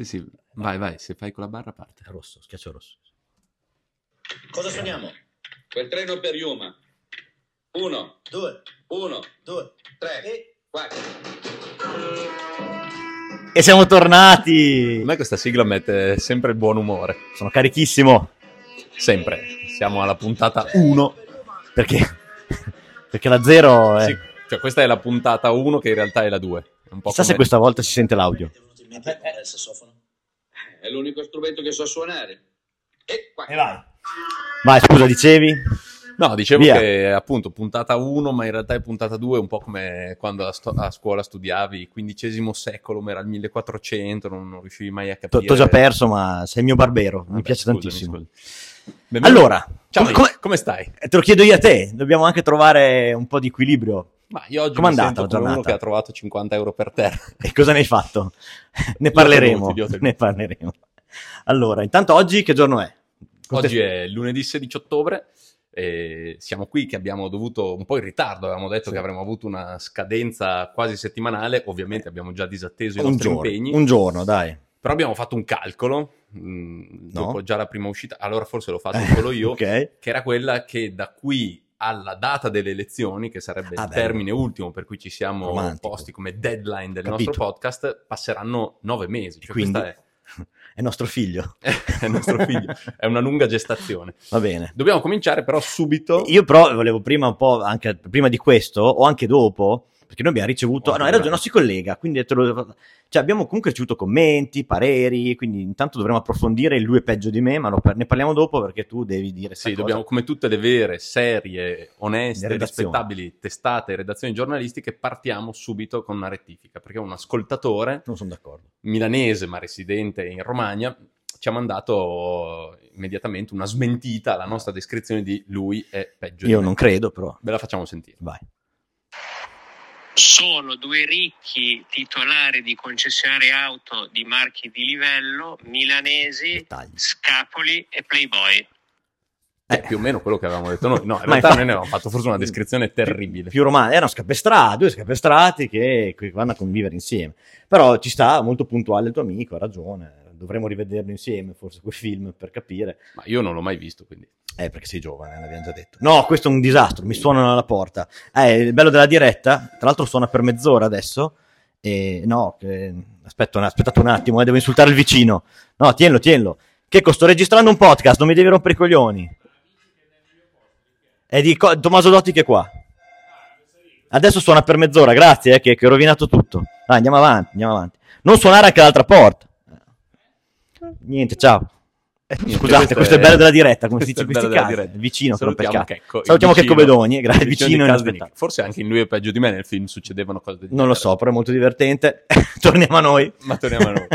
Sì, sì, vai, vai, se fai con la barra parte. Rosso, schiaccio rosso. Cosa suoniamo? Quel treno per Yuma. Uno, Due, uno, due, tre, e... quattro. E siamo tornati! A me questa sigla mette sempre il buon umore. Sono carichissimo. Sempre. Siamo alla puntata 1. Perché? Perché la zero è... Sì, cioè questa è la puntata 1 che in realtà è la 2. È un po' Chissà se questa volta si sente l'audio. È venuto in mente il sassofono? È l'unico strumento che so suonare. E qua. vai. Vai, scusa, dicevi? No, dicevo Via. che appunto puntata 1, ma in realtà è puntata 2, un po' come quando a, sto- a scuola studiavi XV secolo, ma era il 1400, non, non riuscivi mai a capire. t'ho già perso, ma sei il mio barbero. Mi Vabbè, piace scusami, tantissimo. scusami. Benvenuto. Allora, ciao, come- come, come- stai? Eh, Te lo chiedo io a te. Dobbiamo anche trovare un po' di equilibrio. Ma io oggi Com'è mi sento come uno che ha trovato 50 euro per terra. E cosa ne hai fatto? ne parleremo. tenuti. Ne parleremo. Allora, intanto oggi che giorno è? Oggi è lunedì 16 ottobre e siamo qui che abbiamo dovuto un po' in ritardo, avevamo detto Sì. che avremmo avuto una scadenza quasi settimanale, ovviamente abbiamo già disatteso i un nostri giorno, impegni, un giorno, dai. però abbiamo fatto un calcolo, mh, No. dopo già la prima uscita, allora forse l'ho fatto Eh, solo io, ok. che era quella che da qui alla data delle elezioni, che sarebbe Ah, il bello. termine ultimo per cui ci siamo Romantico. posti come deadline del Capito. nostro podcast, passeranno nove mesi. Cioè Quindi- questa È nostro figlio. è, è nostro figlio, è una lunga gestazione. Va bene. Dobbiamo cominciare però subito. Io però volevo prima un po', anche prima di questo, o anche dopo, perché noi abbiamo ricevuto... Oh, no, hai ragione, no, si collega, quindi te lo- cioè, abbiamo comunque ricevuto commenti, pareri, quindi intanto dovremo approfondire lui è peggio di me, ma lo- ne parliamo dopo perché tu devi dire Sì, dobbiamo, come tutte le vere, serie, oneste, rispettabili testate e redazioni giornalistiche, partiamo subito con una rettifica, perché un ascoltatore Non sono d'accordo. milanese ma residente in Romagna ci ha mandato immediatamente una smentita alla nostra descrizione di lui è peggio di Io me. non credo, però. Ve la facciamo sentire. Vai. Sono due ricchi titolari di concessionarie auto di marchi di livello, milanesi, Dettagli. Scapoli e Playboy. È più o meno quello che avevamo detto noi. No, in Ma realtà infatti- noi ne avevamo fatto forse una descrizione terribile. Più romani, erano scapestrati, due scapestrati che, che vanno a convivere insieme. Però ci sta, molto puntuale il tuo amico, ha ragione. Dovremmo rivederlo insieme, forse quel film, per capire. Ma io non l'ho mai visto, quindi. Eh, perché sei giovane, l'abbiamo già detto. No, questo è un disastro, mi suonano alla porta. Eh, il bello della diretta, tra l'altro suona per mezz'ora adesso. E no, che... aspetta, aspettate un attimo, eh, devo insultare il vicino. No, tienlo, tienlo. Che sto registrando un podcast, non mi devi rompere i coglioni. È di Co- Tommaso Dotti che è qua. Adesso suona per mezz'ora, grazie, eh, che, che ho rovinato tutto. Dai, andiamo avanti, andiamo avanti. Non suonare anche l'altra porta. Niente, ciao. Eh, Niente, Scusate, questo, è il bello della diretta, come si questo dice è in questi casi. vicino Salutiamo. Checco, Salutiamo vicino- Checco Bedoni, grazie, il vicino. Nick. Forse anche in lui è peggio di me nel film succedevano cose del Non lo genere. so, però è molto divertente. Torniamo a noi. Ma torniamo a noi.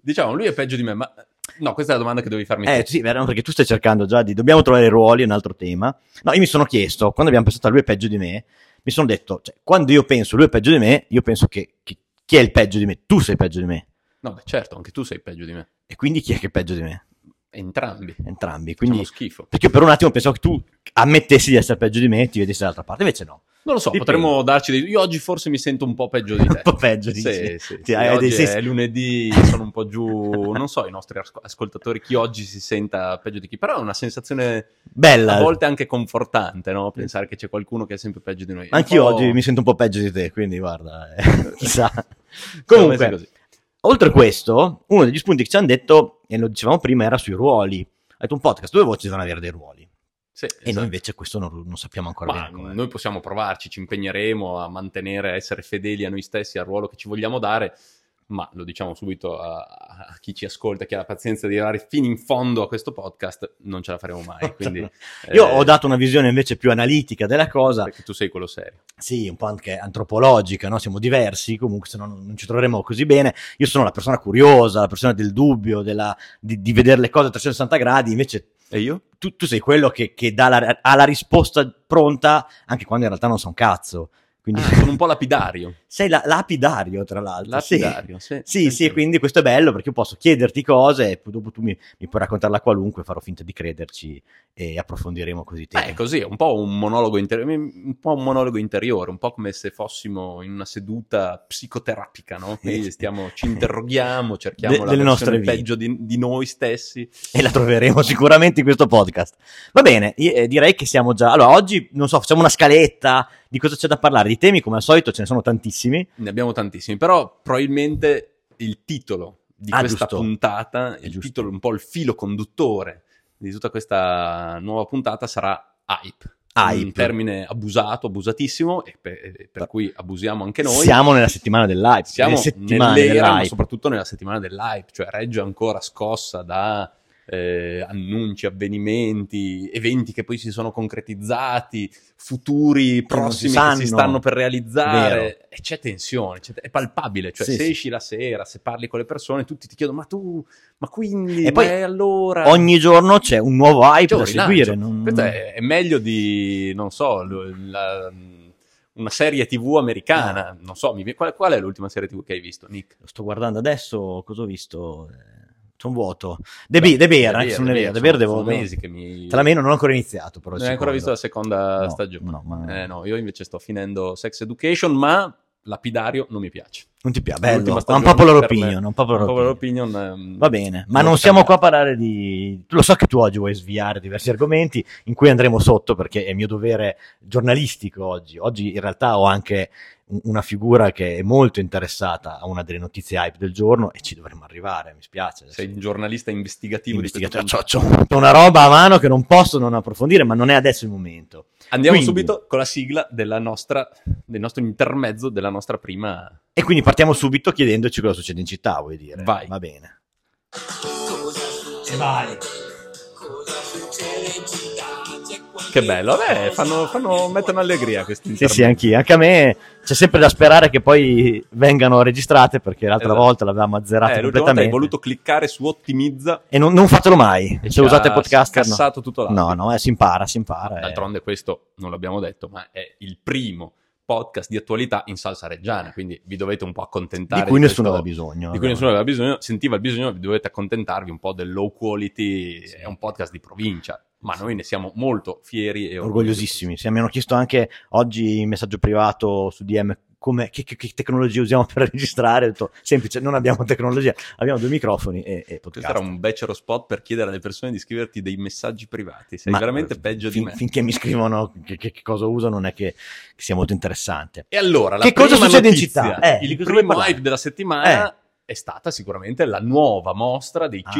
diciamo, lui è peggio di me, ma no, questa è la domanda che dovevi farmi Eh tu. sì, vero, perché tu stai cercando già di... Dobbiamo trovare i ruoli, è un altro tema. No, io mi sono chiesto, quando abbiamo pensato a lui è peggio di me, mi sono detto, cioè, quando io penso lui è peggio di me, io penso che, che- chi è il peggio di me? Tu sei peggio di me. No, beh, certo, anche tu sei peggio di me. E quindi chi è che è peggio di me? Entrambi. Entrambi. Quindi schifo. perché io per un attimo pensavo che tu ammettessi di essere peggio di me e ti vedessi dall'altra parte, invece no. Non lo so, Dipende. potremmo darci dei... Io oggi forse mi sento un po' peggio di te. Un po' peggio, Sì, dici? sì, Sì, sì. Oggi dei è lunedì, sono un po' giù... Non so, i nostri asco- ascoltatori, chi oggi si senta peggio di chi. Però è una sensazione Bella. a volte anche confortante, no? Pensare che c'è qualcuno che è sempre peggio di noi. Un Anch'io oggi mi sento un po' peggio di te, quindi guarda, eh, chissà. Comunque, così. Oltre a questo, uno degli spunti che ci hanno detto, e lo dicevamo prima, era sui ruoli. Ha detto un podcast, due voci devono avere dei ruoli. Sì, E esatto. noi invece questo non, non sappiamo ancora Ma bene noi possiamo provarci, ci impegneremo a mantenere, a essere fedeli a noi stessi, al ruolo che ci vogliamo dare, ma lo diciamo subito a, a chi ci ascolta, chi ha la pazienza di arrivare fino in fondo a questo podcast, non ce la faremo mai. Quindi, Io eh, ho dato una visione invece più analitica della cosa, Perché tu sei quello serio. sì, un po' anche antropologica, no? siamo diversi, comunque se no non ci troveremo così bene. Io sono la persona curiosa, la persona del dubbio, della- di, di vedere le cose a 360 gradi, invece E io? tu, tu sei quello che, che dà la, ha la risposta pronta anche quando in realtà non sa un cazzo. Quindi Ah, sono un po' lapidario. sei la- lapidario, tra l'altro. Sì. Lapidario, sì. Sì, sì, e quindi questo è bello perché io posso chiederti cose e poi dopo tu mi, mi puoi raccontarla qualunque, farò finta di crederci e approfondiremo così i Eh, così, è un po' un monologo, inter- un po' un monologo interiore, un po' come se fossimo in una seduta psicoterapica, no? Quindi stiamo, ci interroghiamo, cerchiamo De- la delle nostre peggio di, di noi stessi. E la troveremo sicuramente in questo podcast. Va bene, eh, direi che siamo già... Allora, oggi, non so, facciamo una scaletta di cosa c'è da parlare. Di temi, come al solito, ce ne sono tantissimi. Ne abbiamo tantissimi, però probabilmente il titolo di Ah, questa giusto. puntata, È il giusto. titolo, un po' il filo conduttore di tutta questa nuova puntata sarà hype. Hype. Un termine abusato, abusatissimo, e per, e per cui abusiamo anche noi. Siamo nella settimana dell'hype. Siamo nell'era, ma dell'hype. soprattutto nella settimana dell'hype, cioè Reggio ancora scossa da eh, annunci, avvenimenti, eventi che poi si sono concretizzati, futuri non si prossimi che si stanno per Vero. realizzare e c'è tensione, c'è- è palpabile, cioè Sì, se sì. esci la sera, se parli con le persone, tutti ti chiedono ma tu, ma quindi, E poi è allora... Ogni giorno c'è un nuovo hype da seguire. non- è, è meglio di, non so, la- una serie tv americana, non so, mi qual, qual è l'ultima serie tv che hai visto, Nick? Lo sto guardando adesso, cosa ho visto? Eh, C'è un vuoto. De, Be- De Beer, anche se non è vero. De Beer devo... mesi che mi... Te la meno non ho ancora iniziato, però. Non hai ancora visto la seconda No, stagione? no, ma- Eh, no, io invece sto finendo Sex Education, ma Lapidario non mi piace. Non ti piace? Bello. L'ultima Un me- opinion. Un popular opinion. opinion, ehm, Va bene, ma non non siamo qua a parlare di... Lo so che tu oggi vuoi sviare diversi argomenti in cui andremo sotto perché è mio dovere giornalistico oggi. Oggi in realtà ho anche una figura che è molto interessata a una delle notizie hype del giorno e ci dovremmo arrivare, mi spiace. adesso. Sei un giornalista investigativo, Investigatore. di questo C'ho, una roba a mano che non posso non approfondire, ma non è adesso il momento. Andiamo Quindi- subito con la sigla della nostra, del nostro intermezzo della nostra prima E quindi partiamo subito chiedendoci cosa succede in città, vuoi dire? Vai. Va bene. E vai. Che bello, vabbè, fanno, fanno, mettono allegria questi Sì, sì, anch'io. Anche a me c'è sempre da sperare che poi vengano registrate perché l'altra Esatto. volta l'avevamo azzerata Eh, volta hai completamente. voluto cliccare su ottimizza E non, non fatelo mai. e Se usate ha podcaster, no. tutto l'audio. No, no, eh, si impara, si impara. eh. D'altronde questo non l'abbiamo detto, ma è il primo podcast di attualità in salsa reggiana, quindi vi dovete un po' accontentare. di cui nessuno questo- aveva bisogno. Di cui nessuno aveva bisogno, sentiva il bisogno, vi dovete accontentarvi un po' del low quality, è un podcast di provincia, ma noi ne siamo molto fieri e Orgogliosissimi. Sì, mi hanno chiesto anche oggi in messaggio privato su DM come, che, che- che tecnologia usiamo per registrare. Ho detto, semplice, non abbiamo tecnologia, abbiamo due microfoni e, e Questo podcast. era un becero spot per chiedere alle persone di scriverti dei messaggi privati. Sei Ma- veramente peggio fin- di me. Finché mi scrivono che, che- cosa uso, non è che, sia molto interessante. E allora, la Che cosa succede in notizia, città? Eh, il primo hype della settimana Eh. è stata sicuramente la nuova mostra dei Ah.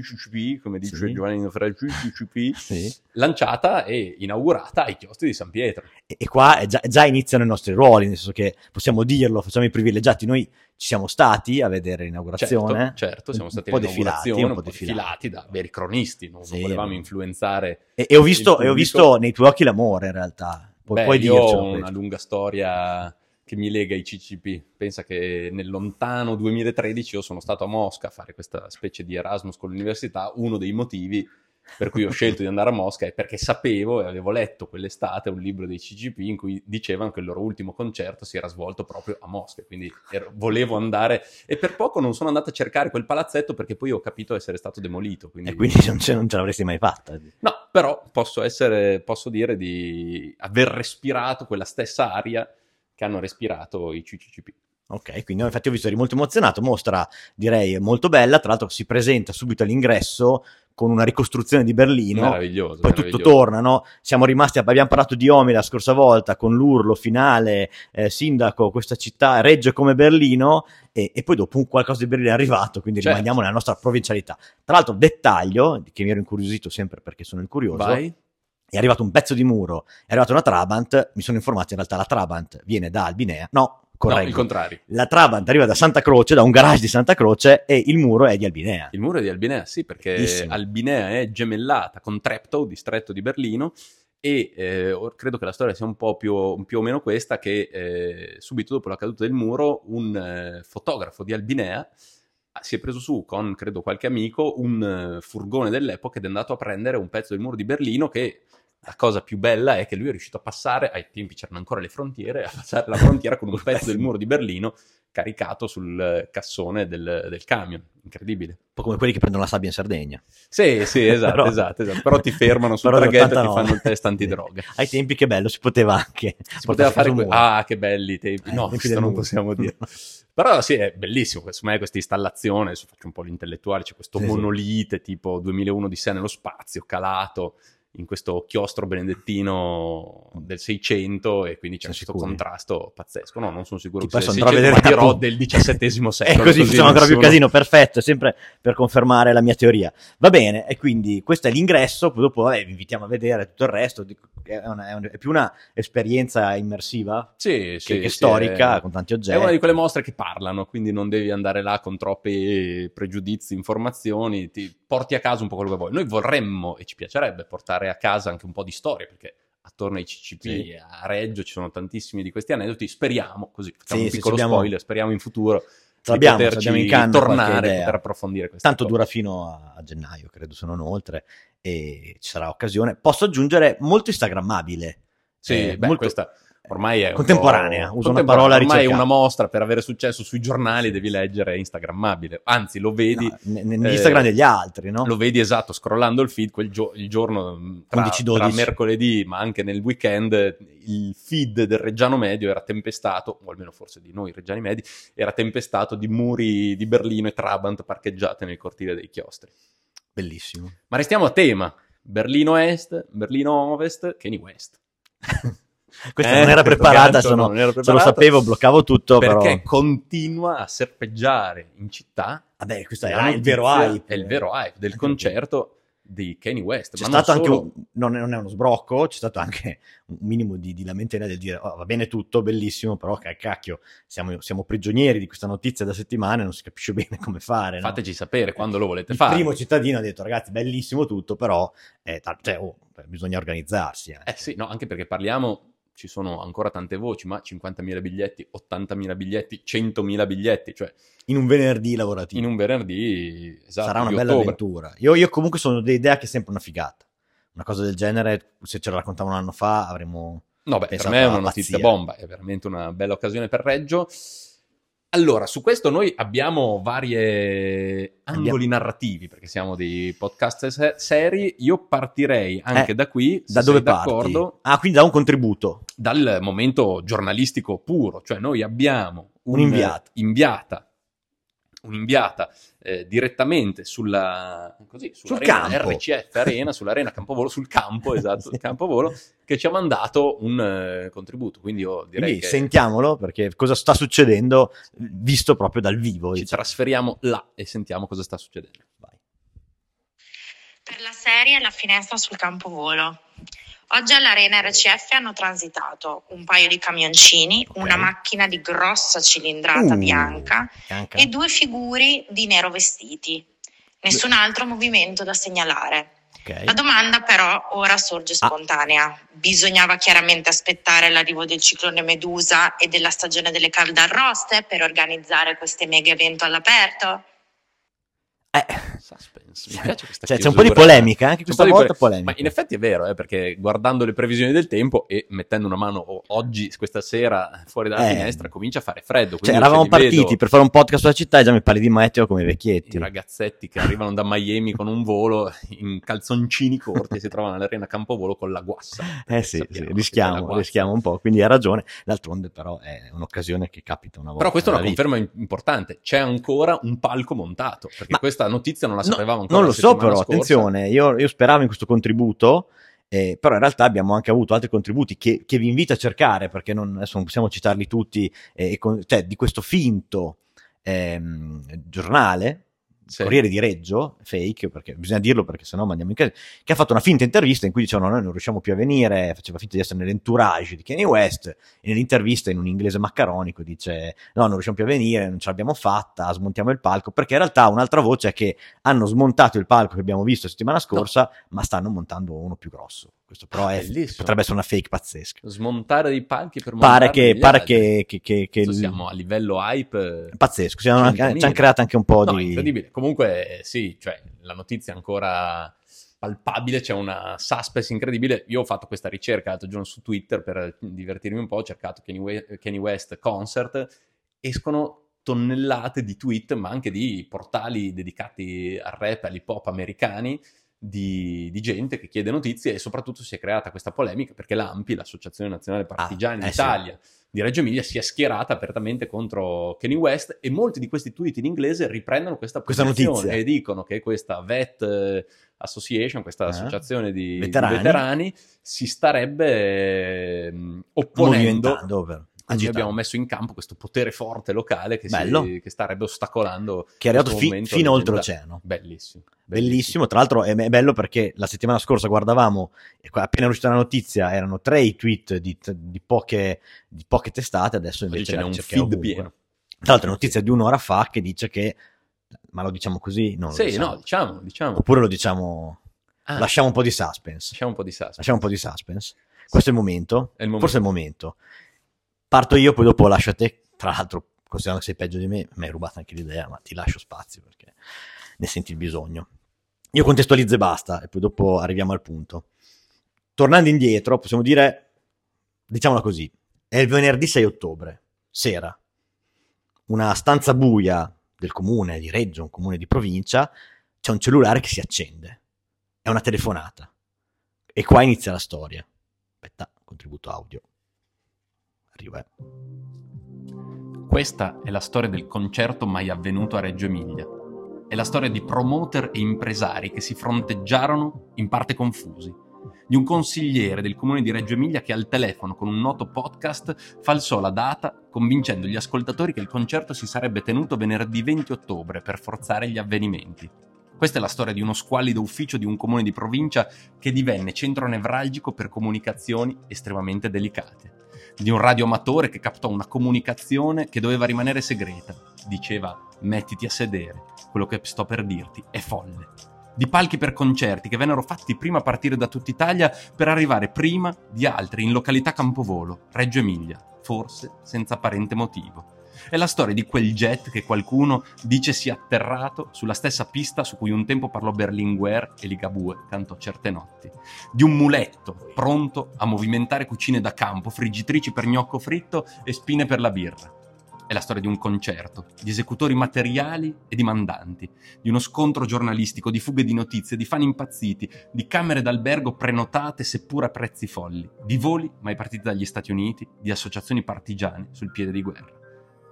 CCCP, come dice Sì. Giovanni Fratelli, CCCP, Sì. lanciata e inaugurata ai chiostri di San Pietro. E, e qua è già, già iniziano i nostri ruoli, nel senso che possiamo dirlo, facciamo i privilegiati. Noi ci siamo stati a vedere l'inaugurazione. Certo, certo, siamo Un stati po' all'inaugurazione, defilati, un po' defilati da veri cronisti, non, Sì, volevamo influenzare. E, e ho, visto, e ho visto nei tuoi occhi l'amore, in realtà. Pu- Beh, puoi io dircelo. ho una questo. lunga storia che mi lega ai CCP. Pensa che nel lontano 2013 io sono stato a Mosca a fare questa specie di Erasmus con l'università. Uno dei motivi per cui ho scelto di andare a Mosca è perché sapevo e avevo letto quell'estate un libro dei CCP in cui dicevano che il loro ultimo concerto si era svolto proprio a Mosca. Quindi ero- volevo andare e per poco non sono andato a cercare quel palazzetto perché poi ho capito essere stato demolito. Quindi... E quindi non ce, non ce l'avresti mai fatta. No, però posso essere, posso dire di aver respirato quella stessa aria che hanno respirato i CCCP. Ok, quindi infatti ho visto eri molto emozionato, mostra direi molto bella, tra l'altro si presenta subito all'ingresso con una ricostruzione di Berlino, Meraviglioso. poi tutto meraviglioso. torna, no? Siamo rimasti, abbiamo parlato di Omi la scorsa volta con l'urlo finale, eh, sindaco, questa città regge come Berlino e, e poi dopo un qualcosa di Berlino è arrivato, quindi Certo. rimaniamo nella nostra provincialità. Tra l'altro dettaglio, che mi ero incuriosito sempre perché sono il curioso, Vai. È arrivato un pezzo di muro, è arrivata una Trabant, mi sono informato in realtà la Trabant viene da Albinea, no, No, correggo. il contrario. la Trabant arriva da Santa Croce, da un garage di Santa Croce e il muro è di Albinea. Il muro è di Albinea, sì, perché Bellissimo. Albinea è gemellata con Treptow, distretto di Berlino, e eh, credo che la storia sia un po' più, più o meno questa, che eh, subito dopo la caduta del muro un eh, fotografo di Albinea si è preso su con, credo, qualche amico un eh, furgone dell'epoca ed è andato a prendere un pezzo del muro di Berlino che la cosa più bella è che lui è riuscito a passare, ai tempi c'erano ancora le frontiere, a passare la frontiera con un pezzo del muro di Berlino caricato sul cassone del, del camion. Incredibile. Un po' come quelli che prendono la sabbia in Sardegna. Sì, sì, esatto, Però- esatto, esatto. Però ti fermano sul traghetto e ti nell'89. fanno il test antidroga. Ai tempi che bello, si poteva anche... Si poteva fare que-. Ah, che belli i tempi. Eh, No, tempi questo non muro. possiamo dire. Però sì, è bellissimo, secondo me questa installazione, adesso faccio un po' l'intellettuale, c'è questo Sì, sì. monolite tipo 2001 di sé nello spazio, calato in questo chiostro benedettino del 600 e quindi c'è Sono questo sicuri? contrasto pazzesco. No, non sono sicuro Tipo che sia adesso del andrò a 600, vedere ma dirò del XVII secolo. così facciamo ancora più casino, perfetto, sempre per confermare la mia teoria. Va bene, e quindi questo è l'ingresso, poi dopo vabbè, vi invitiamo a vedere tutto il resto, è, una- è un- è più una esperienza immersiva Sì, che, sì, che sì, storica, è- con tanti È oggetti. una di quelle mostre che parlano, quindi non devi andare là con troppi pregiudizi, informazioni, ti porti a casa un po' quello che vuoi. Noi vorremmo e ci piacerebbe portare a casa anche un po' di storia, perché attorno ai CCP Sì. a Reggio ci sono tantissimi di questi aneddoti. Speriamo, così facciamo Sì, un piccolo abbiamo- spoiler, speriamo in futuro di l'abbiamo, ce poterci in canna tornare, poter approfondire questa Tanto cosa. dura fino a, a gennaio, credo, se non oltre, e ci sarà occasione. Posso aggiungere molto instagrammabile. Sì, Eh, beh, molto- questa ormai è Contemporanea, po' uso una parola Ormai ricercata. una mostra per avere successo sui giornali devi leggere instagrammabile, anzi lo vedi No, eh, Instagram degli altri, no? Lo vedi esatto, scrollando il feed quel gio- il giorno mh, tra, 11-12. tra mercoledì, ma anche nel weekend, il feed del Reggiano Medio era tempestato, o almeno forse di noi Reggiani Medi, era tempestato di muri di Berlino e Trabant parcheggiate nel cortile dei chiostri. Bellissimo. Ma restiamo a tema. Berlino Est, Berlino Ovest, Kanye West. Questa Eh, non era preparata, sono- non era se lo sapevo bloccavo tutto, Perché però... continua a serpeggiare in città. Vabbè, questo è il vero hype. È il vero hype del concerto di Kanye West. C'è ma non stato anche solo- un, non, è, non è uno sbrocco, c'è stato anche un minimo di, di lamentela del dire "Oh, va bene tutto, bellissimo, però cacchio, siamo, siamo prigionieri di questa notizia da settimane, non si capisce bene come fare. no?" Fateci sapere quando lo volete Il fare. primo cittadino ha detto ragazzi bellissimo tutto, però eh, cioè, oh, bisogna organizzarsi. eh." Eh sì, no, anche perché parliamo, ci sono ancora tante voci, ma 50.000 biglietti, 80.000 biglietti, 100.000 biglietti, cioè In un venerdì lavorativo. in un venerdì, esatto, Sarà una bella ottobre. avventura. Io, io comunque sono dell'idea che è sempre una figata. Una cosa del genere, se ce la raccontavano un anno fa, avremmo... No, beh, per me è una notizia pazzia. bomba, è veramente una bella occasione per Reggio. Allora, su questo noi abbiamo varie angoli narrativi, perché siamo dei podcast se- seri. Io partirei anche Eh, da qui, Da dove sei parti? d'accordo, Ah, quindi da un contributo. dal momento giornalistico puro, cioè noi abbiamo un- Un'inviata. inviata, un'inviata eh, direttamente sulla, così, sulla Sul arena campo. RCF Arena, sull'arena Campovolo, sul campo, esatto, Sì. Campovolo, che ci ha mandato un eh, contributo. Quindi io direi Quindi che sentiamolo perché cosa sta succedendo visto proprio dal vivo. ci diciamo. trasferiamo là e sentiamo cosa sta succedendo. Vai. Per la serie La finestra sul campovolo. Oggi all'Arena RCF hanno transitato un paio di camioncini, Ok. una macchina di grossa cilindrata Uh, bianca Bianca. e due figuri di nero vestiti. Nessun altro movimento da segnalare. Ok. La domanda però ora sorge Ah. spontanea. Bisognava chiaramente aspettare l'arrivo del ciclone Medusa e della stagione delle calde arroste per organizzare questo mega evento all'aperto? Eh, Suspense. Questa cioè, c'è un po' di polemica, anche questa po' volta pole- polemica. Ma in effetti è vero, eh, perché guardando le previsioni del tempo e mettendo una mano oggi, questa sera, fuori dalla Eh. finestra, comincia a fare freddo. Cioè, eravamo li vedo partiti per fare un podcast sulla città e già mi parli di meteo come i vecchietti. I ragazzetti che arrivano da Miami con un volo in calzoncini corti e si trovano all'arena Campovolo con la guassa. Eh sì, sì, rischiamo, rischiamo un po', quindi hai ragione. D'altronde però è un'occasione che capita una volta. Però questa è una conferma importante. C'è ancora un palco montato. Perché Ma- questa notizia non la No, sapevamo ancora. non lo so però, scorsa. attenzione, io, io speravo in questo contributo, eh, però in realtà abbiamo anche avuto altri contributi che, che vi invito a cercare, perché non, adesso non possiamo citarli tutti, eh, con- cioè di questo finto ehm, giornale, Sì. Corriere di Reggio, fake, perché bisogna dirlo perché sennò mandiamo in casa, che ha fatto una finta intervista in cui dicevano noi non riusciamo più a venire, faceva finta di essere nell'entourage di Kanye West, e nell'intervista in un inglese maccaronico dice no non riusciamo più a venire, non ce l'abbiamo fatta, smontiamo il palco, perché in realtà un'altra voce è che hanno smontato il palco che abbiamo visto la settimana scorsa, ma stanno montando uno più grosso. Questo però è, Bellissimo. potrebbe essere una fake pazzesca. Smontare dei palchi per Pare montare che, degli pare altri. che, che, che, che il- siamo a livello hype. pazzesco, ci hanno, anche- 100.000. ci hanno creato anche un po' No, di... incredibile. Comunque, sì, cioè, la notizia ancora palpabile, c'è una suspense incredibile. Io ho fatto questa ricerca l'altro giorno su Twitter per divertirmi un po', ho cercato Kanye West, Kanye West concert, escono tonnellate di tweet, ma anche di portali dedicati al rap, all'hip hop americani, di, di, gente che chiede notizie e soprattutto si è creata questa polemica perché l'AMPI, l'Associazione Nazionale Partigiani Ah, eh d'Italia di Reggio Emilia, si è schierata apertamente contro Kanye West e molti di questi tweet in inglese riprendono questa Questa posizione notizia. e dicono che questa VET eh, Association, questa Eh. associazione di di Veterani. veterani, si starebbe ehm, opponendo Agitare. abbiamo messo in campo questo potere forte locale che, si- che starebbe ostacolando che è arrivato fi- fino oltreoceano. Bellissimo, Bellissimo, tra l'altro è, è bello perché la settimana scorsa guardavamo, appena era uscita la notizia, erano tre i tweet di, di poche, di poche testate, adesso invece la un è feed ovunque. pieno. Tra l'altro è notizia di un'ora fa che dice che, ma lo diciamo così? Non Sì, diciamo. no, diciamo, diciamo. Oppure lo diciamo, Ah, lasciamo un po' di suspense. lasciamo un po' di suspense. Lasciamo un po' di suspense. Questo è il momento. È il momento. Forse è il momento. Parto io, poi dopo lascio a te. Tra l'altro, considerando che sei peggio di me, mi hai rubato anche l'idea, ma ti lascio spazio perché ne senti il bisogno. Io contestualizzo e basta, e poi dopo arriviamo al punto. Tornando indietro, possiamo dire, diciamola così, è il venerdì 6 ottobre, sera. Una stanza buia del comune di Reggio, un comune di provincia, c'è un cellulare che si accende. È una telefonata. E qua inizia la storia. Aspetta, contributo audio. Arriva. eh. Questa è la storia del concerto mai avvenuto a Reggio Emilia. È la storia di promoter e impresari che si fronteggiarono in parte confusi. Di un consigliere del comune di Reggio Emilia che al telefono con un noto podcast falsò la data convincendo gli ascoltatori che il concerto si sarebbe tenuto venerdì 20 ottobre per forzare gli avvenimenti. Questa è la storia di uno squallido ufficio di un comune di provincia che divenne centro nevralgico per comunicazioni estremamente delicate di un radioamatore che captò una comunicazione che doveva rimanere segreta. Diceva mettiti a sedere, quello che sto per dirti è folle. Di palchi per concerti che vennero fatti prima a partire da tutta Italia per arrivare prima di altri in località Campovolo, Reggio Emilia, forse senza apparente motivo. È la storia di quel jet che qualcuno dice sia atterrato sulla stessa pista su cui un tempo parlò Berlinguer e Ligabue cantò certe notti di un muletto pronto a movimentare cucine da campo, friggitrici per gnocco fritto e spine per la birra. È la storia di un concerto, di esecutori materiali e di mandanti, di uno scontro giornalistico, di fughe di notizie, di fan impazziti, di camere d'albergo prenotate seppur a prezzi folli, di voli mai partiti dagli Stati Uniti, di associazioni partigiane sul piede di guerra.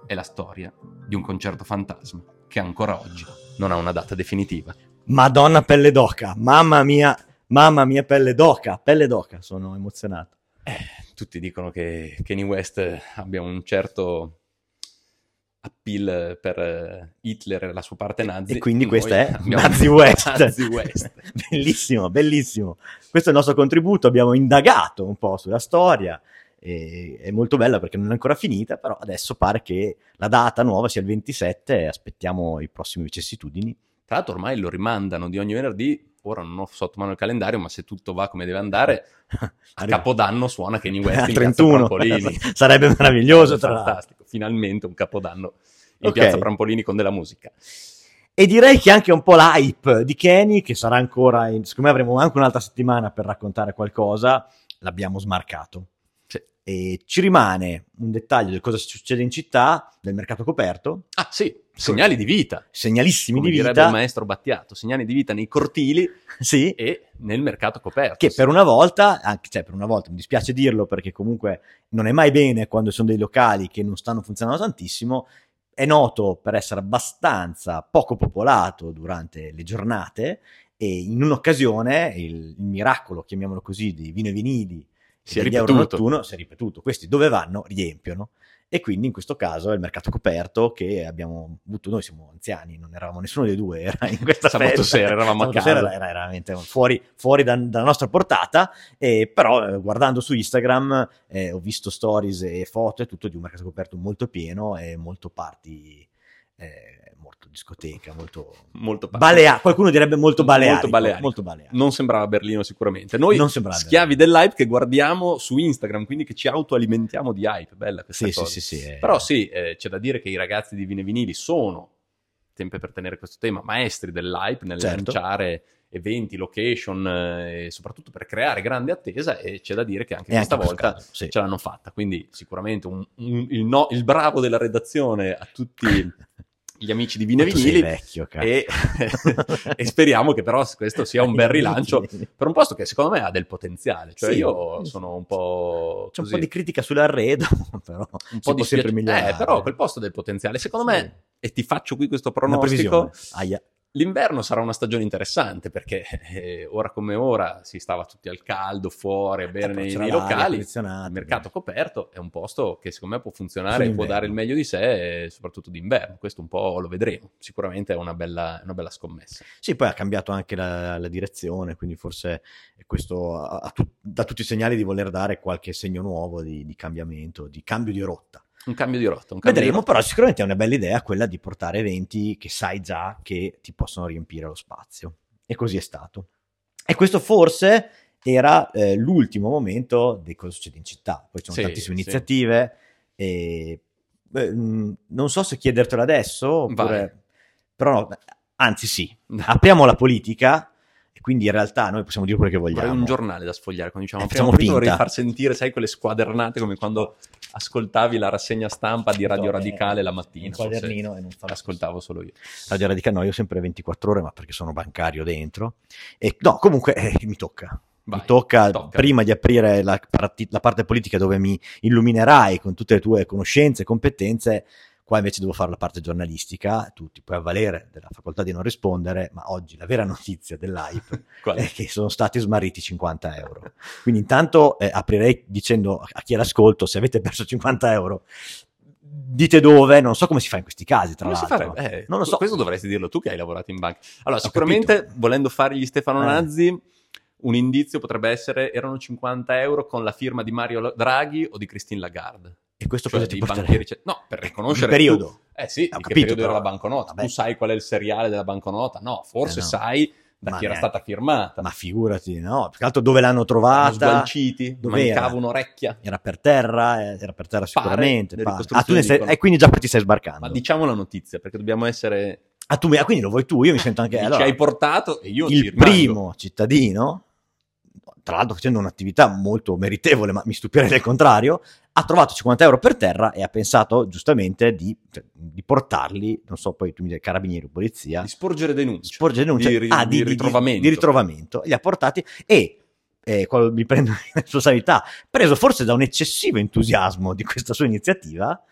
È la storia di un concerto fantasma che ancora oggi non ha una data definitiva. Madonna pelle d'oca, mamma mia, mamma mia pelle d'oca, pelle d'oca, sono emozionato. Eh, tutti dicono che Kanye West abbia un certo appeal per eh, Hitler e la sua parte nazi. E quindi questa è Nazi West. Nazi West. bellissimo, bellissimo. Questo è il nostro contributo, abbiamo indagato un po' sulla storia. E è molto bella perché non è ancora finita, però adesso pare che la data nuova sia il 27 e aspettiamo i prossimi vicissitudini. Tra l'altro ormai lo rimandano di ogni venerdì, ora non ho sotto mano il calendario, ma se tutto va come deve andare, a Capodanno suona Kanye West in Piazza 31 Prampolini. sarebbe meraviglioso tra l'altro. Fantastico, finalmente un Capodanno in Ok. Piazza Prampolini con della musica. E direi che anche un po' l'hype di Kenny, che sarà ancora, in, secondo me avremo anche un'altra settimana per raccontare qualcosa, l'abbiamo smarcato. Sì. E ci rimane un dettaglio di cosa succede in città, del mercato coperto, Ah sì, segnali di vita. segnalissimi come di direbbe vita, il maestro Battiato, segnali di vita nei cortili sì, e nel mercato coperto. che per una volta, anche, cioè per una volta, mi dispiace dirlo perché comunque non è mai bene quando sono dei locali che non stanno funzionando tantissimo, è noto per essere abbastanza poco popolato durante le giornate e in un'occasione il, il miracolo, chiamiamolo così, di vino e vinili Si è ripetuto. notturno si è ripetuto. Questi dove vanno riempiono. E quindi in questo caso è il mercato coperto che abbiamo avuto, noi siamo anziani, non eravamo nessuno dei due, era in questa Sabato festa. sera eravamo a casa. sera era, era veramente fuori, fuori da- dalla nostra portata, e però eh, guardando su Instagram eh, ho visto stories e foto e tutto di un mercato coperto molto pieno e molto party, eh, discoteca, molto molto balea, qualcuno direbbe molto balearico. Molto balearico. molto balearico. Non sembrava Berlino sicuramente. Noi schiavi dell'hype che guardiamo su Instagram, quindi che ci autoalimentiamo di hype. Bella questa Sì, sì, cosa. sì, sì, eh. Però sì, eh, c'è da dire che i ragazzi di Vine Vinili sono sempre per tenere questo tema, maestri dell'hype nel Certo. lanciare eventi, location eh, e soprattutto per creare grande attesa e c'è da dire che anche E questa anche volta caso, sì. ce l'hanno fatta. Quindi sicuramente un- un- il, no- il bravo della redazione a tutti gli amici di Vine Vinili vecchio, e, e speriamo che però questo sia un bel rilancio per un posto che secondo me ha del potenziale. Cioè Sì. io sono un po'... C'è un po' di critica sull'arredo, però un po' di sempre migliorare. Eh, però quel posto ha del potenziale. Secondo Sì. me, e ti faccio qui questo pronostico. L'inverno sarà una stagione interessante perché eh, ora come ora si stava tutti al caldo, fuori, a bere Eh, però nei, locali. Il mercato coperto è un posto che secondo me può funzionare e può dare il meglio di sé, eh, soprattutto d'inverno. Questo un po' lo vedremo. Sicuramente è una bella, una bella scommessa. Sì, poi ha cambiato anche la, la direzione, quindi forse questo ha, ha tut- dà tutti i segnali di voler dare qualche segno nuovo di, di cambiamento, di cambio di rotta. Un cambio di rotta. Cambio Vedremo, di rotta. però sicuramente è una bella idea quella di portare eventi che sai già che ti possono riempire lo spazio. E così è stato. E questo forse era eh, l'ultimo momento di cosa succede in città. Poi ci sono Sì, tantissime sì. iniziative e beh, mh, non so se chiedertelo adesso oppure... Però no, anzi sì, apriamo la politica e quindi in realtà noi possiamo dire quello che vogliamo. Vorrei un giornale da sfogliare. Quando diciamo Eh, facciamo finta, vorrei far sentire, sai, quelle squadernate come quando ascoltavi la rassegna stampa di Radio Radicale la mattina. un quadernino e non fa Ascoltavo solo io. Radio Radicale no, io sempre 24 ore, ma perché sono bancario dentro. E no, comunque eh, mi tocca. Vai, mi tocca, tocca. prima di aprire la, parti- la parte politica dove mi illuminerai con tutte le tue conoscenze e competenze, qua invece devo fare la parte giornalistica, tu ti puoi avvalere della facoltà di non rispondere, ma oggi la vera notizia dell'hype è? che sono stati smarriti 50 euro. Quindi intanto eh, aprirei dicendo a chi è l'ascolto, se avete perso 50 euro, dite dove, non so come si fa in questi casi, tra Come l'altro. Eh, non lo so. Questo dovresti dirlo tu che hai lavorato in banca. Allora, Ho sicuramente capito. volendo fare gli Stefano Eh. Nazzi, un indizio potrebbe essere erano 50 euro con la firma di Mario Draghi o di Christine Lagarde. E questo Cioè, cosa ti porterebbe? banchieri... No, per riconoscere... Il periodo. tu- Eh sì, Ho capito, periodo era però- la banconota. vabbè. Tu sai qual è il seriale della banconota? No, forse Eh no. sai da Ma chi era neanche. stata firmata. Ma figurati, no? Più che altro dove l'hanno trovata? sgualciti, Dov'era? mancava un'orecchia. Era per terra, eh, era per terra Pare, sicuramente. pare. ricostruzioni Ah, tu ne sei, e quindi già ti stai sbarcando. Ma diciamo la notizia, perché dobbiamo essere... Ah, tu ah, quindi lo vuoi tu? Io mi sento anche... ci allora, hai portato e io ci il primo cittadino, tra l'altro facendo un'attività molto meritevole, ma mi stupirei del contrario, ha trovato 50 euro per terra e ha pensato giustamente di, cioè, di portarli, non so, poi tu mi dici carabinieri o polizia, Di sporgere denuncia. sporgere denuncia Di, ah, di ritrovamento. di ritrovamento. Li ha portati e, eh, mi prendo in responsabilità, preso forse da un eccessivo entusiasmo di questa sua iniziativa,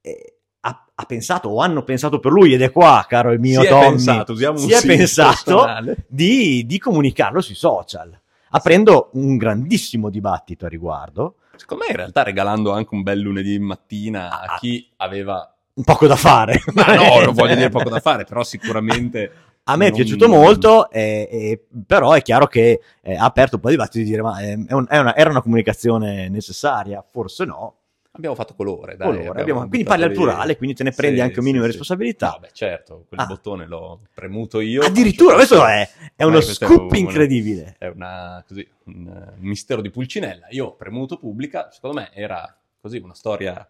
eh, ha, ha pensato o hanno pensato per lui, ed è qua, caro il mio si è Tommy, pensato, si è pensato di, di comunicarlo sui social, aprendo un grandissimo dibattito a riguardo. Secondo me in realtà regalando anche un bel lunedì mattina a Ah. chi aveva... Un poco da fare. Ma no, non voglio dire poco da fare, però sicuramente... A me è non- piaciuto molto, eh, eh, però è chiaro che eh, ha aperto un po' di dibattito di dire: ma eh, è un- è una- era una comunicazione necessaria? Forse no. Abbiamo fatto colore, dai. Colore, abbiamo- quindi parli al plurale, quindi te ne prendi Sì, anche un minimo di sì. responsabilità. No, beh, certo, quel Ah. bottone l'ho premuto io. Addirittura, questo è, è uno questo è scoop un- incredibile. È una, così, un, eh, un mistero di Pulcinella. Io ho premuto pubblica, secondo me era così una storia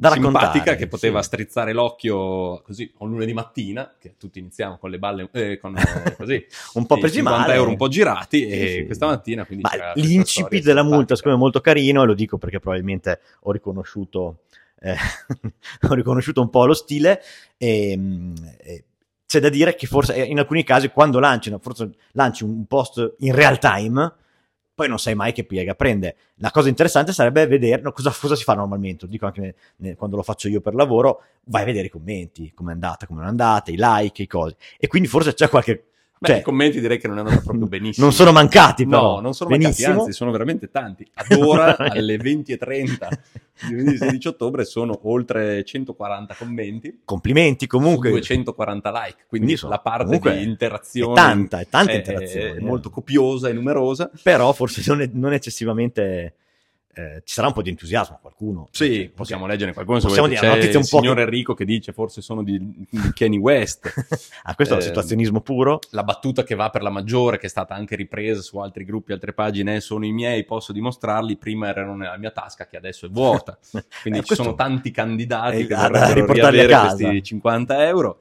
Da simpatica che poteva sì. strizzare l'occhio così un lunedì mattina, che tutti iniziamo con le balle, eh, con eh, così, un po' presi 50 male. euro un po' girati Sì, e questa mattina quindi Ma l'incipit della multa, secondo me, è molto carino, e lo dico perché probabilmente ho riconosciuto, eh, ho riconosciuto un po' lo stile. E, mm, e c'è da dire che forse eh, in alcuni casi, quando lanci, forse lanci un post in real time, poi non sai mai che piega prende. La cosa interessante sarebbe vedere no, cosa, cosa si fa normalmente. Lo dico anche ne- ne- quando lo faccio io per lavoro, vai a vedere i commenti, come è andata, come non è andata, i like, i cose. E quindi forse c'è qualche. Beh, cioè, i commenti direi che non è andato proprio benissimo. non sono mancati, però. No, non sono Benissimo. mancati, anzi sono veramente tanti. Ad ora, alle 20.30 di lunedì 16 ottobre, sono oltre 140 commenti, Complimenti comunque. 240 like, quindi, Quindi sono- la parte di È interazione tanta, è tanta è- interazione. è eh. molto copiosa e numerosa. Però forse non, è- non eccessivamente. Eh, ci sarà un po' di entusiasmo, qualcuno. Sì, Cioè, possiamo leggere qualcuno possiamo dire, C'è un il po' signor che- Enrico che dice forse sono di, di Kanye West. ah, questo è Eh, un situazionismo puro. la battuta che va per la maggiore, che è stata anche ripresa su altri gruppi, altre pagine, sono i miei, posso dimostrarli, prima erano nella mia tasca che adesso è vuota. Quindi Eh, ci sono tanti candidati che vorrebbero casa. questi 50 euro.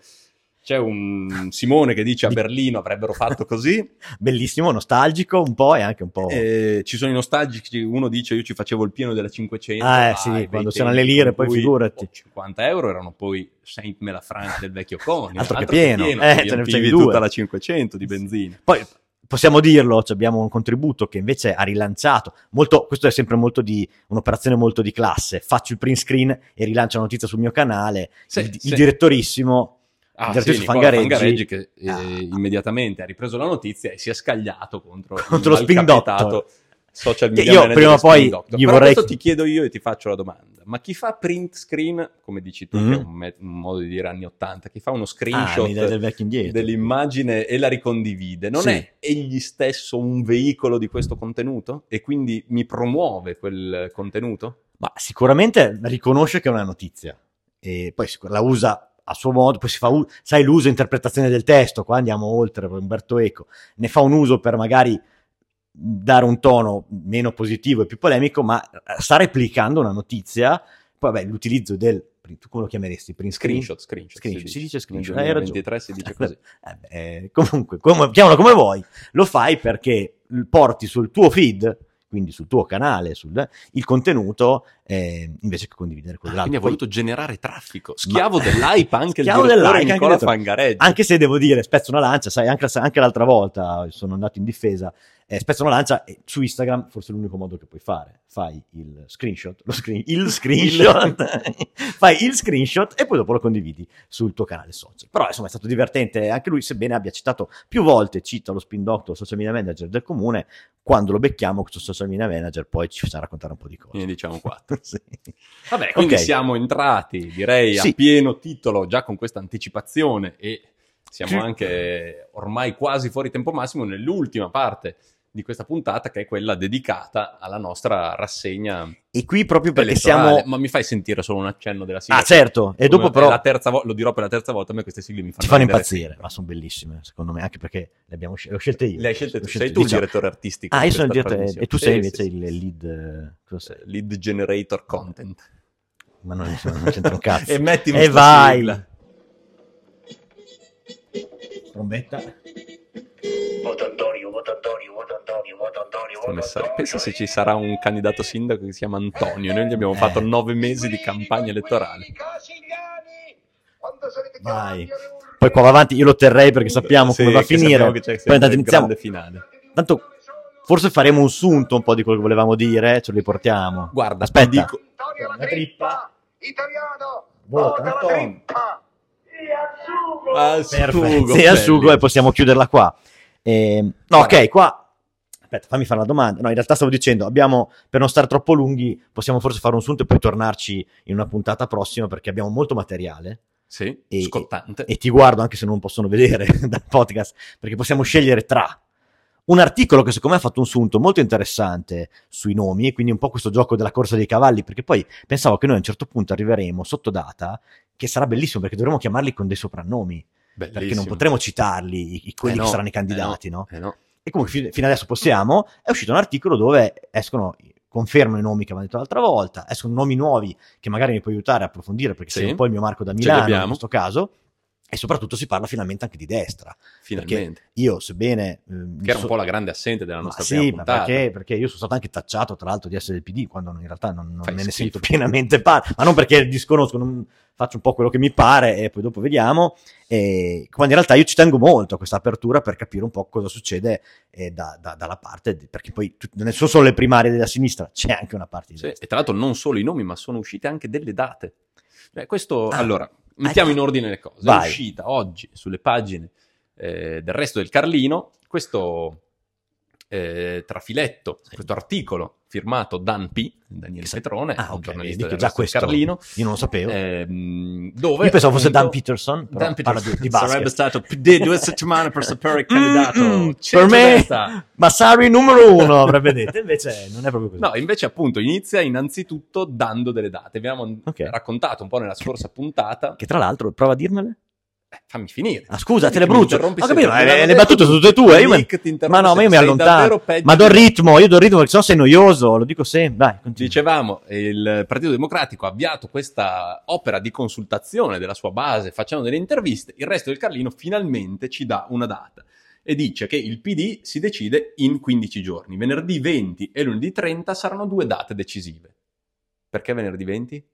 C'è un Simone che dice a Berlino avrebbero fatto così. Bellissimo, nostalgico un po' e anche un po'... Eh, ci sono i nostalgici, uno dice io ci facevo il pieno della 500. Ah, eh, sì, quando c'erano le lire, poi figurati. oh, 50 euro erano poi Saint Melafranc del vecchio Coni. Altro che pieno. Eh, te ne facevi tutta la 500 di benzina. Poi possiamo dirlo, cioè abbiamo un contributo che invece ha rilanciato, molto, questo è sempre molto di, un'operazione molto di classe, faccio il print screen e rilancio la notizia sul mio canale, Sì, il, sì. il direttorissimo, Ah, direttore sì, Nicola Fangareggi, che eh, Ah. immediatamente ha ripreso la notizia e si è scagliato contro, Contro lo il Spin Doctor. social media io prima o poi gli Però vorrei- adesso ti chiedo io e ti faccio la domanda. Ma chi fa print screen, come dici tu, Mhm. che è un, me- un modo di dire anni 80, chi fa uno ah, screenshot dai del indietro. dell'immagine e la ricondivide, non Sì. è egli stesso un veicolo di questo contenuto? E quindi mi promuove quel contenuto? Ma sicuramente riconosce che è una notizia e poi la usa a suo modo, poi si fa, sai, l'uso e interpretazione del testo, qua andiamo oltre, Umberto Eco, ne fa un uso per magari dare un tono meno positivo e più polemico, ma sta replicando una notizia, poi vabbè, l'utilizzo del, tu come lo chiameresti? Print screen? Screenshot, screenshot. Screenshot, si dice screenshot, Nel hai ragione. 2023 si dice così. Eh beh, comunque, come, chiamalo come vuoi, lo fai perché porti sul tuo feed, quindi sul tuo canale, sul, il contenuto, eh, invece che condividere quello Ah, dell'altro. quindi ha Poi- voluto generare traffico. Schiavo dell'hype anche Schiavo il direttore Nicola anche il Fangareggi. Anche se devo dire, spezzo una lancia, sai, anche, anche l'altra volta sono andato in difesa, eh, spezzo una lancia e su Instagram forse è l'unico modo che puoi fare. Fai il screenshot, lo screen, il screenshot, fai il screenshot e poi dopo lo condividi sul tuo canale social. Però insomma è stato divertente, anche lui sebbene abbia citato più volte, cita lo spin doctor, social media manager del comune, quando lo becchiamo questo social media manager poi ci fa raccontare un po' di cose. Ne diciamo quattro. Sì. Vabbè, quindi Ok. siamo entrati, direi, Sì. a pieno titolo già con questa anticipazione e siamo anche ormai quasi fuori tempo massimo nell'ultima parte di questa puntata che è quella dedicata alla nostra rassegna E qui proprio perché elettorale. siamo... Ma mi fai sentire solo un accenno della sigla? Ah certo, e dopo Come- però... la terza vo- lo dirò per la terza volta, a me queste sigle mi fanno, Ci fanno impazzire, sempre. ma sono bellissime, secondo me, anche perché le abbiamo scel- le ho scelte io. Le hai scelte ho sei scelte- tu il direttore artistico. Ah, io sono il direttore, e tu sei invece sì. il lead... cosa sei? lead generator content. Ma non, non c'entra un cazzo. e metti E vai! Trombetta. Voto Antonio, voto Antonio, voto Antonio, Antonio. Pensa se ci sarà un candidato sindaco che si chiama Antonio. Noi gli abbiamo Eh. fatto nove mesi di campagna elettorale. Vai. Poi qua va avanti, io lo terrei perché sappiamo Sì, come va a finire. sappiamo che c'è Poi intanto iniziamo. finale. Tanto forse faremo un sunto un po' di quello che volevamo dire, ce lo riportiamo. Guarda, aspetta. dico- La trippa. Italiano! Vota la trippa! al sugo, Perfetto. Bellissimo. e possiamo chiuderla qua. Ehm, no, ok, qua. Aspetta, fammi fare la domanda. No, in realtà stavo dicendo, abbiamo, per non stare troppo lunghi, possiamo forse fare un sunto e poi tornarci in una puntata prossima perché abbiamo molto materiale. Sì, E- scottante. e ti guardo anche se non possono vedere dal podcast, perché possiamo scegliere tra un articolo che secondo me ha fatto un sunto molto interessante sui nomi, quindi un po' questo gioco della corsa dei cavalli, perché poi pensavo che noi a un certo punto arriveremo sotto data, che sarà bellissimo perché dovremo chiamarli con dei soprannomi, perché non Bellissimo. potremo citarli, quelli Eh no, che saranno i eh candidati, no? Eh no. E comunque fi- fino adesso possiamo, è uscito un articolo dove escono, confermano i nomi che avevamo detto l'altra volta, escono nomi nuovi che magari mi puoi aiutare a approfondire perché Sì. sei un po' il mio Marco da Milano in questo caso, e soprattutto si parla finalmente anche di destra. Finalmente. Io, sebbene... ehm, Che era un so- po' la grande assente della nostra sì, ma puntata. perché, perché io sono stato anche tacciato tra l'altro di essere del PD quando in realtà non, non me ne schifo. sento pienamente parte, ma non perché disconosco, non faccio un po' quello che mi pare e poi dopo vediamo. E quando in realtà io ci tengo molto a questa apertura per capire un po' cosa succede eh, da- da- dalla parte, di- perché poi tut- non sono solo le primarie della sinistra, c'è anche una parte di Sì, destra. e tra l'altro non solo i nomi, ma sono uscite anche delle date. Beh, questo, Ah. allora, mettiamo Ecco. in ordine le cose. È Vai. uscita oggi sulle pagine eh, del resto del Carlino questo eh, trafiletto, questo articolo firmato Dan P, Daniele Petrone, Ah, un ok, giornalista vedi già questo Carlino, io non lo sapevo. ehm, dove io pensavo fosse Dan Peterson, però Dan parla Peterson di, di sarebbe stato PD due settimane per sapere il candidato Mm, mm, per me. Massari numero uno avrebbe detto, invece non è proprio così. No, invece appunto inizia innanzitutto dando delle date. Abbiamo Ok. raccontato un po' nella scorsa puntata Che tra l'altro, prova a dirmele. Eh, fammi finire. Ah, scusa, te le brucio. Ho capito, eh, le battute sono tutte tue. Io Ma no, ma io mi allontano. Ma do me. ritmo, io do ritmo perché sennò sei noioso, lo dico sempre. Dai, continua. Dicevamo, il Partito Democratico ha avviato questa opera di consultazione della sua base facendo delle interviste, il resto del Carlino finalmente ci dà una data e dice che il PD si decide in 15 giorni. Venerdì 20 e lunedì 30 saranno due date decisive. Perché venerdì 20?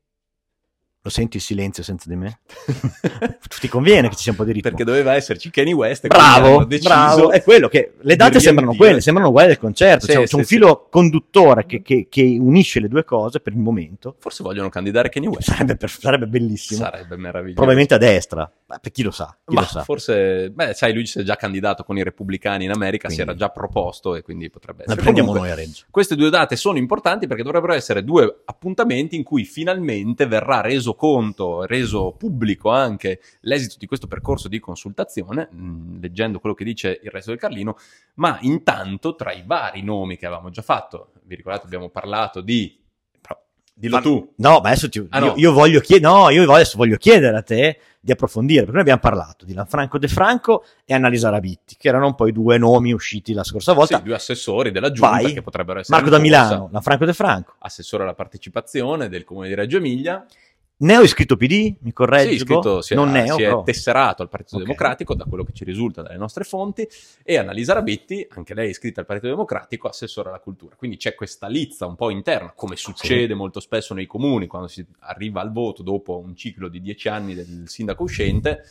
Lo senti il silenzio senza di me? Ti conviene che ci sia un po' di ritmo. Perché doveva esserci Kanye West Bravo, bravo. È quello che le date sembrano riempire. quelle, sembrano uguali del concerto. Sì, C'è, c'è sì, un sì. filo conduttore che, che- che unisce le due cose per il momento. Forse vogliono candidare Kanye West. Sarebbe, per- sarebbe bellissimo. Sarebbe meraviglioso. Probabilmente a destra. Ma per chi lo sa? Chi Ma lo sa? forse, beh, sai, lui si è già candidato con i repubblicani in America, si Quindi- era già proposto e quindi potrebbe essere. prendiamo Comunque, noi a Reggio. Queste due date sono importanti perché dovrebbero essere due appuntamenti in cui finalmente verrà reso conto, reso pubblico anche l'esito di questo percorso di consultazione, mh, leggendo quello che dice il resto del Carlino, ma intanto tra i vari nomi che avevamo già fatto, vi ricordate abbiamo parlato di... dillo Ma- tu. No, ma adesso ti- Ah, no. io, io voglio chiedere, no, io adesso voglio chiedere a te di approfondire, perché noi abbiamo parlato di Lanfranco De Franco e Annalisa Rabitti, che erano un po' i due nomi usciti la scorsa volta. Sì, due assessori della giunta Vai. che potrebbero essere... Marco da. Milano, Lanfranco De Franco. assessore alla partecipazione del comune di Reggio Emilia. Neo iscritto PD, mi correggo? Sì, iscritto, si è, non neo, si è però. tesserato al Partito Ok. Democratico, da quello che ci risulta dalle nostre fonti, e Annalisa Rabetti, anche lei è iscritta al Partito Democratico, assessore alla cultura. Quindi c'è questa lizza un po' interna, come succede molto spesso nei comuni, quando si arriva al voto dopo un ciclo di dieci anni del sindaco uscente,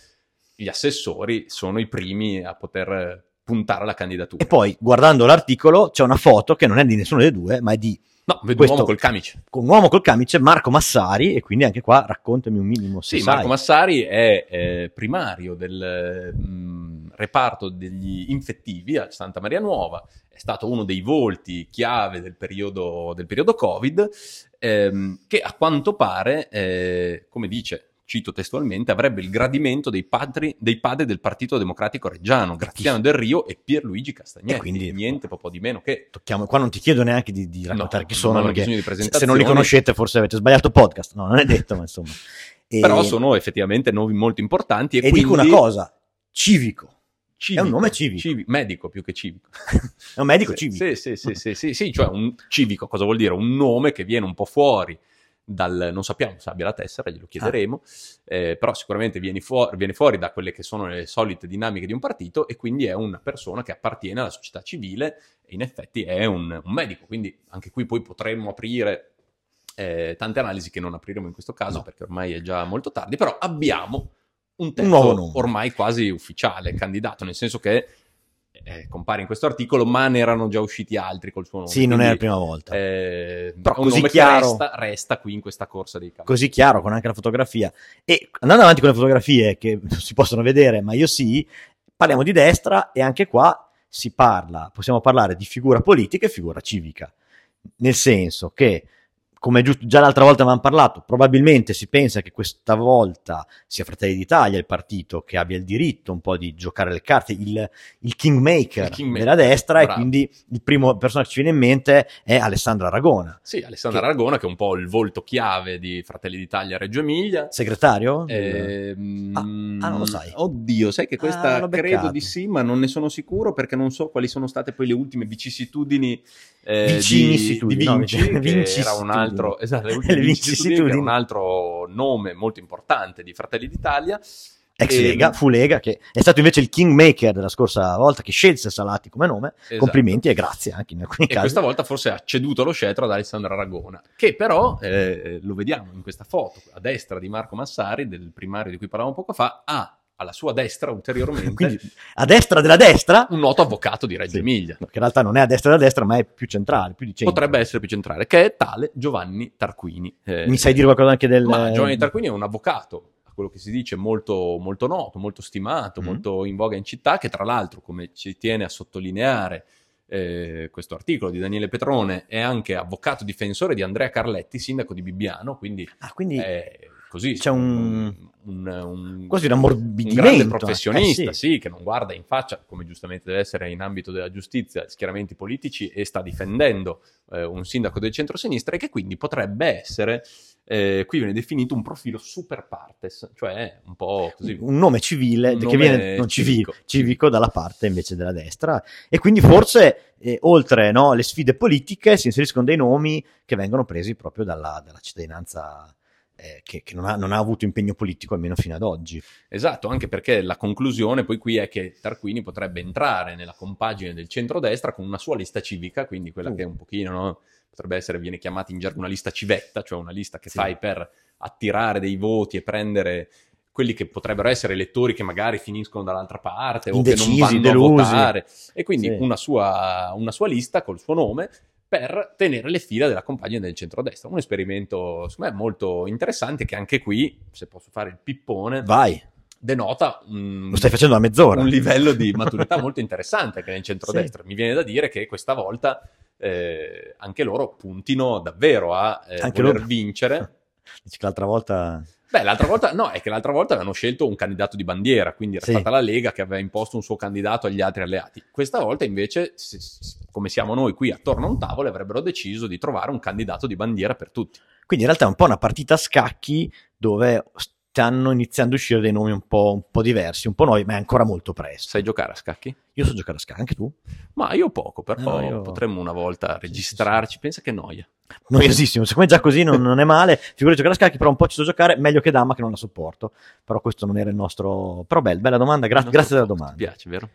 gli assessori sono i primi a poter puntare alla candidatura. E poi, guardando l'articolo, c'è una foto che non è di nessuno dei due, ma è di No, vedo un questo- uomo col camice. un uomo col camice, Marco Massari, e quindi anche qua raccontami un minimo se Sì, sai. Marco Massari è eh, primario del mh, reparto degli infettivi a Santa Maria Nuova, è stato uno dei volti chiave del periodo, del periodo Covid, ehm, che a quanto pare, eh, come dice, cito testualmente, avrebbe il gradimento dei padri, dei padri del Partito Democratico Reggiano, Graziano Del Rio e Pierluigi Castagnetti, E quindi- niente po' di meno che... Tocchiamo- qua non ti chiedo neanche di, di raccontare No, chi sono, perché se- non li conoscete forse avete sbagliato podcast. No, non è detto, ma insomma. E- Però sono effettivamente nomi molto importanti e, E quindi... dico una cosa, civico. Civico, È un nome civico. civi- medico più che civico. È un medico civico. Sì, sì, sì, sì, sì, sì, cioè un civico cosa vuol dire? Un nome che viene un po' fuori dal, non sappiamo se abbia la tessera, glielo chiederemo, eh, però sicuramente viene, fuori- viene fuori da quelle che sono le solite dinamiche di un partito e quindi è una persona che appartiene alla società civile e in effetti è un, un medico, quindi anche qui poi potremmo aprire eh, tante analisi che non apriremo in questo caso No. perché ormai è già molto tardi, però abbiamo un Un testo nome. ormai quasi ufficiale, candidato, nel senso che eh, compare in questo articolo, ma ne erano già usciti altri col suo nome. Sì, non è la quindi, prima volta. eh, Però così chiaro- resta, resta qui in questa corsa dei campi. Così chiaro, con anche la fotografia. E andando avanti con le fotografie che non si possono vedere, ma io sì, parliamo di destra e anche qua si parla, possiamo parlare di figura politica e figura civica. Nel senso che, come giusto, già l'altra volta avevamo parlato, probabilmente si pensa che questa volta sia Fratelli d'Italia il partito che abbia il diritto un po' di giocare le carte, il, il kingmaker, kingmaker, della destra, e bravo. quindi il primo persona che ci viene in mente è Alessandro Aragona. Sì, Alessandra Che- Aragona, che è un po' il volto chiave di Fratelli d'Italia a Reggio Emilia. Segretario? Ehm, Ah, ah, non lo sai. Oddio, sai che Ah, questa l'ho credo di sì, ma non ne sono sicuro perché non so quali sono state poi le ultime vicissitudini eh, Vicinissitudini, di, di no, Vinci, era un altro, esatto, le ultime era un altro nome molto importante di Fratelli d'Italia. ex E- Lega, fu Lega, che è stato invece il kingmaker della scorsa volta che scelse Salati come nome. Esatto. Complimenti e grazie anche in alcuni E casi. questa volta forse ha ceduto lo scettro ad Alessandra Aragona, che però, eh, lo vediamo in questa foto, a destra di Marco Massari, del primario di cui parlavamo poco fa, ha alla sua destra ulteriormente Quindi a destra della destra, un noto avvocato di Reggio Sì. Emilia. no, che in realtà non è a destra della destra, ma è più centrale, più di centro. Potrebbe essere più centrale, che è tale Giovanni Tarquini. Eh, Mi sai dire qualcosa anche del... Ma Giovanni Tarquini è un avvocato, a quello che si dice, molto, molto noto, molto stimato, Mm. molto in voga in città, che tra l'altro, come ci tiene a sottolineare eh, questo articolo di Daniele Petrone, è anche avvocato difensore di Andrea Carletti, sindaco di Bibbiano, quindi Ah, quindi è così. c'è un- un, un- quasi un un ammorbidimento. grande professionista, eh, sì. che non guarda in faccia, come giustamente deve essere in ambito della giustizia, schieramenti politici e sta difendendo eh, un sindaco del centro-sinistra e che quindi potrebbe essere eh, qui viene definito un profilo super partes, cioè un po' così. un nome civile Un che nome viene non civico, civico. civico dalla parte invece della destra e quindi forse eh, oltre no, le sfide politiche si inseriscono dei nomi che vengono presi proprio dalla, dalla cittadinanza eh, che, che non, ha, non ha avuto impegno politico almeno fino ad oggi Esatto, anche perché la conclusione poi qui è che Tarquini potrebbe entrare nella compagine del centrodestra con una sua lista civica, quindi quella Uh. che è un pochino, no? potrebbe essere, viene chiamata in gergo una lista civetta, cioè una lista che Sì. fai per attirare dei voti e prendere quelli che potrebbero essere elettori che magari finiscono dall'altra parte o che non Indecisi, vanno delusi. a votare. E quindi Sì. una, sua, una sua lista col suo nome per tenere le fila della compagine del centrodestra. Un esperimento, secondo me, molto interessante che anche qui, se posso fare il pippone, vai denota un, lo stai facendo a mezz'ora un livello di maturità molto interessante che nel centrodestra. Mi viene da dire che questa volta eh, anche loro puntino davvero a eh, Anche voler loro. vincere. dici che l'altra volta Beh, l'altra volta no, è che l'altra volta avevano scelto un candidato di bandiera, quindi era Sì. stata la Lega che aveva imposto un suo candidato agli altri alleati. Questa volta invece, se- come siamo noi qui attorno a un tavolo, avrebbero deciso di trovare un candidato di bandiera per tutti. quindi in realtà è un po' una partita a scacchi dove stanno iniziando a uscire dei nomi un po', un po' diversi un po' nuovi ma è ancora molto presto Sai giocare a scacchi? io so giocare a scacchi anche tu? Ma io poco, però No, io- potremmo una volta Sì, sì, registrarci. Pensa che noia. noiosissimo. Siccome già così non, non è male, figurati giocare a scacchi, però un po' ci so giocare, meglio che dama che non la sopporto. Però questo non era il nostro... Però bella, bella domanda, gra- grazie della domanda. piace, vero?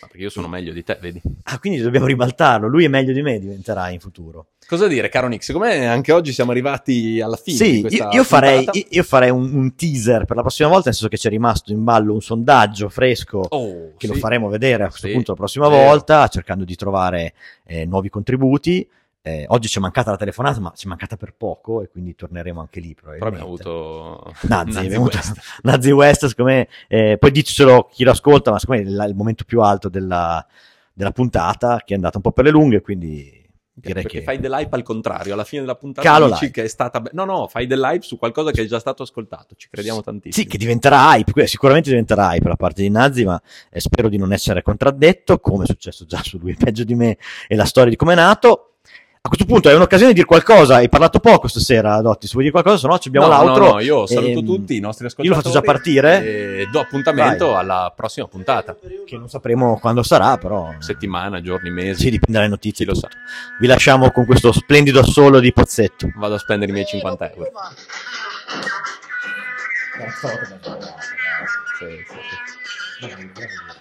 Ma perché io sono meglio di te, vedi? Ah, quindi dobbiamo ribaltarlo, lui è meglio di me, diventerà in futuro. Cosa dire, caro Nick? Secondo me anche oggi siamo arrivati alla fine Sì, io, io farei, io farei un, un teaser per la prossima volta, nel senso che c'è rimasto in ballo un sondaggio fresco Oh, che sì. lo faremo vedere a questo Sì, punto la prossima vero. volta, cercando di trovare eh, nuovi contributi. Eh, oggi ci è mancata la telefonata, ma ci è mancata per poco e quindi torneremo anche lì Però abbiamo probabilmente. avuto Nazi, avuto- West. Nazi West, secondo me, eh, poi dicelo chi lo ascolta, ma secondo me è il momento più alto della, della puntata, che è andata un po' per le lunghe, quindi direi Perché che... fai dell'hype al contrario, alla fine della puntata Calo dici l'hype. che è stata... be- No, no, fai dell'hype su qualcosa che è già stato ascoltato, ci crediamo tantissimo. Sì, che diventerà hype, sicuramente diventerà hype la parte di Nazi, ma eh, spero di non essere contraddetto, come è successo già su lui, peggio di me, e la storia di come è nato. A questo punto è un'occasione di dire qualcosa, hai parlato poco stasera, Dotti, se vuoi dire qualcosa, se no ci abbiamo no, l'altro. no, no, io saluto ehm, tutti i nostri ascoltatori. Io lo faccio già partire, E do appuntamento Vai. alla prossima puntata. che non sapremo quando sarà, però... Settimana, giorni, mesi. Sì, dipende dalle notizie. Chi lo tutto. Vi lasciamo con questo splendido assolo di Pozzetto. Vado a spendere i miei 50 euro. Sì, sì, sì.